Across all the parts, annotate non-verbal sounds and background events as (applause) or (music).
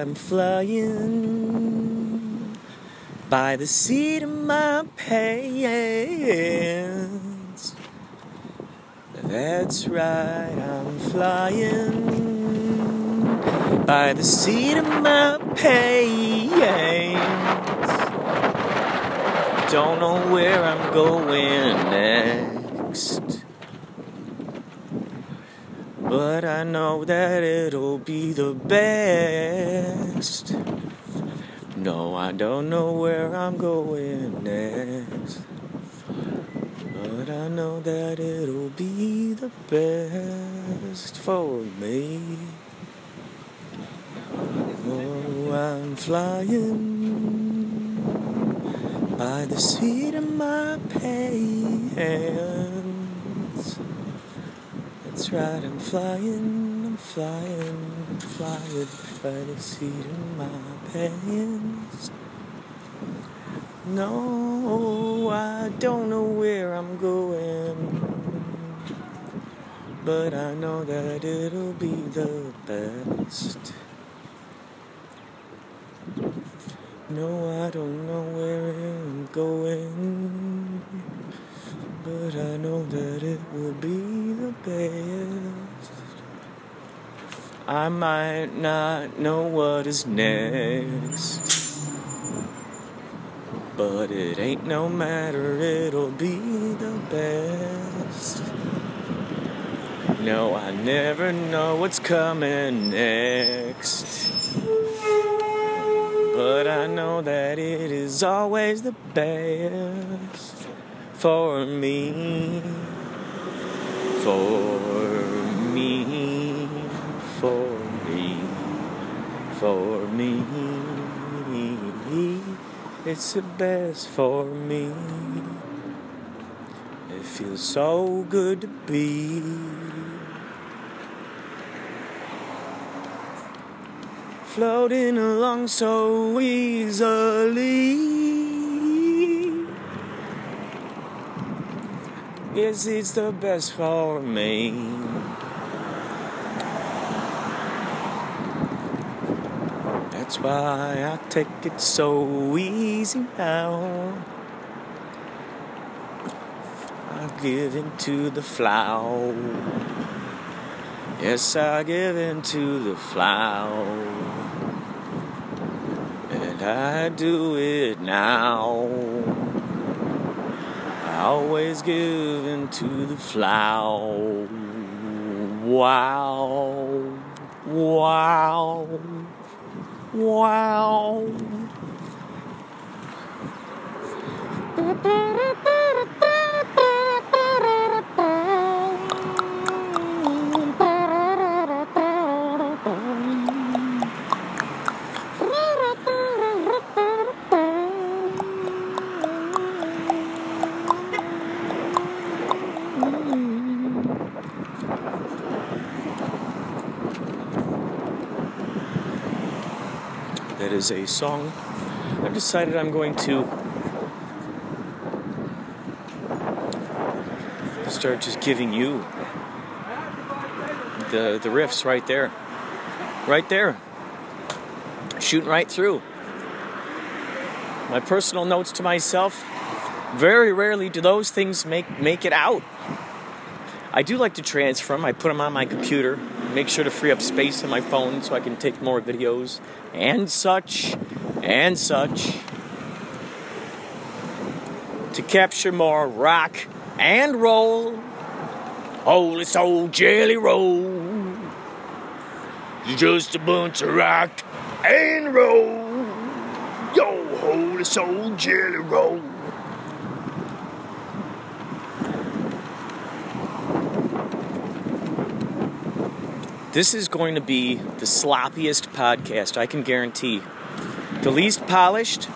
I'm flying by the seat of my pants. That's right, I'm flying by the seat of my pants. Don't know where I'm going next. But I know that it'll be the best. No, I don't know where I'm going next. But I know that it'll be the best for me. Oh, I'm flying by the seat of my pants. That's right, I'm flying, I'm flying, I'm flying by the seat of my pants. No, I don't know where I'm going, but I know that it'll be the best. No, I don't know where I'm going, but I know that it will be best. I might not know what is next, but it ain't no matter, it'll be the best. No, I never know what's coming next. But I know that it is always the best for me. For me. For me. For me. It's the best for me. It feels so good to be. floating along so easily. Yes, it's the best for me. That's why I take it so easy now. I give in to the flow. Yes, I give in to the flow. And I do it now. Always give into the flow. Wow. Wow. Wow. That is a song I've decided I'm going to start just giving you the the riffs right there. Right there. Shooting right through. My personal notes to myself, very rarely do those things make make it out. I do like to transfer them. I put them on my computer, make sure to free up space on my phone so I can take more videos and such and such to capture more rock and roll. Holy soul jelly roll. Just a bunch of rock and roll. Yo, holy soul jelly roll. This is going to be the sloppiest podcast, I can guarantee. The least polished,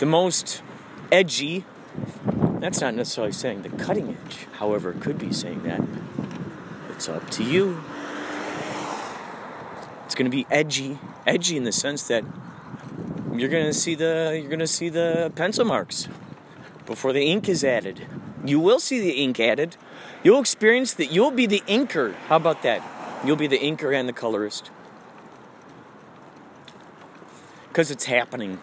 the most edgy. That's not necessarily saying the cutting edge, however, it could be saying that. It's up to you. It's going to be edgy, edgy in the sense that you're going to see the you're going to see the pencil marks before the ink is added. You will see the ink added. You'll experience that. You'll be the inker. How about that? You'll be the inker and the colorist. Because it's happening.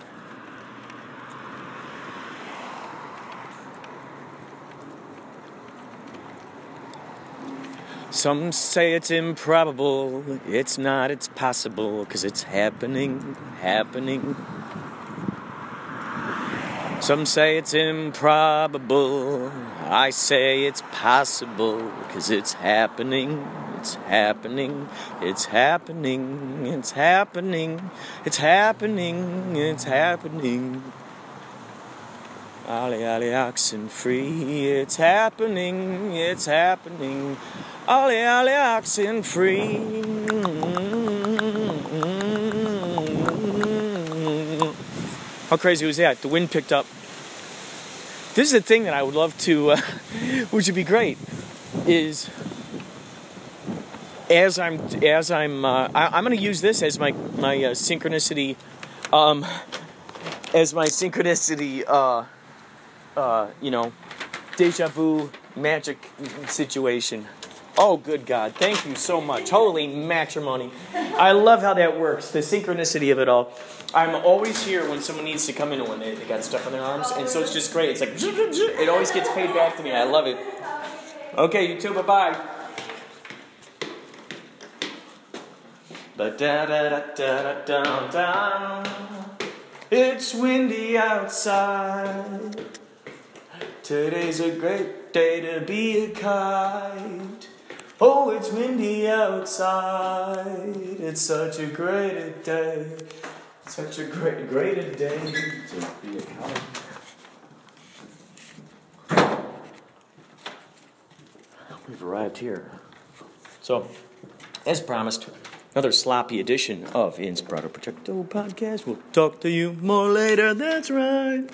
Some say it's improbable, it's not, it's possible, because it's happening, happening. Some say it's improbable, I say it's possible, because it's happening, it's happening, it's happening, it's happening, it's happening, it's happening. Ollie, ollie, oxen free, it's happening, it's happening. Ollie, ollie, oxen free. How crazy was that? The wind picked up. This is the thing that I would love to, uh, (laughs) which would be great, is as I'm as I'm uh, I, am going to use this as my my uh, synchronicity, um, as my synchronicity. Uh, uh, you know, deja vu magic situation. Oh, good God. Thank you so much. Holy matrimony. I love how that works, the synchronicity of it all. I'm always here when someone needs to come in when they, they got stuff on their arms, and so it's just great. It's like, it always gets paid back to me. I love it. Okay, you too. Bye bye. It's windy outside. Today's a great day to be a kite. Oh, it's windy outside. It's such a great day. Such a great, great day to be a kite. We've arrived here. So, as promised, another sloppy edition of Inspirato Projecto podcast. We'll talk to you more later. That's right.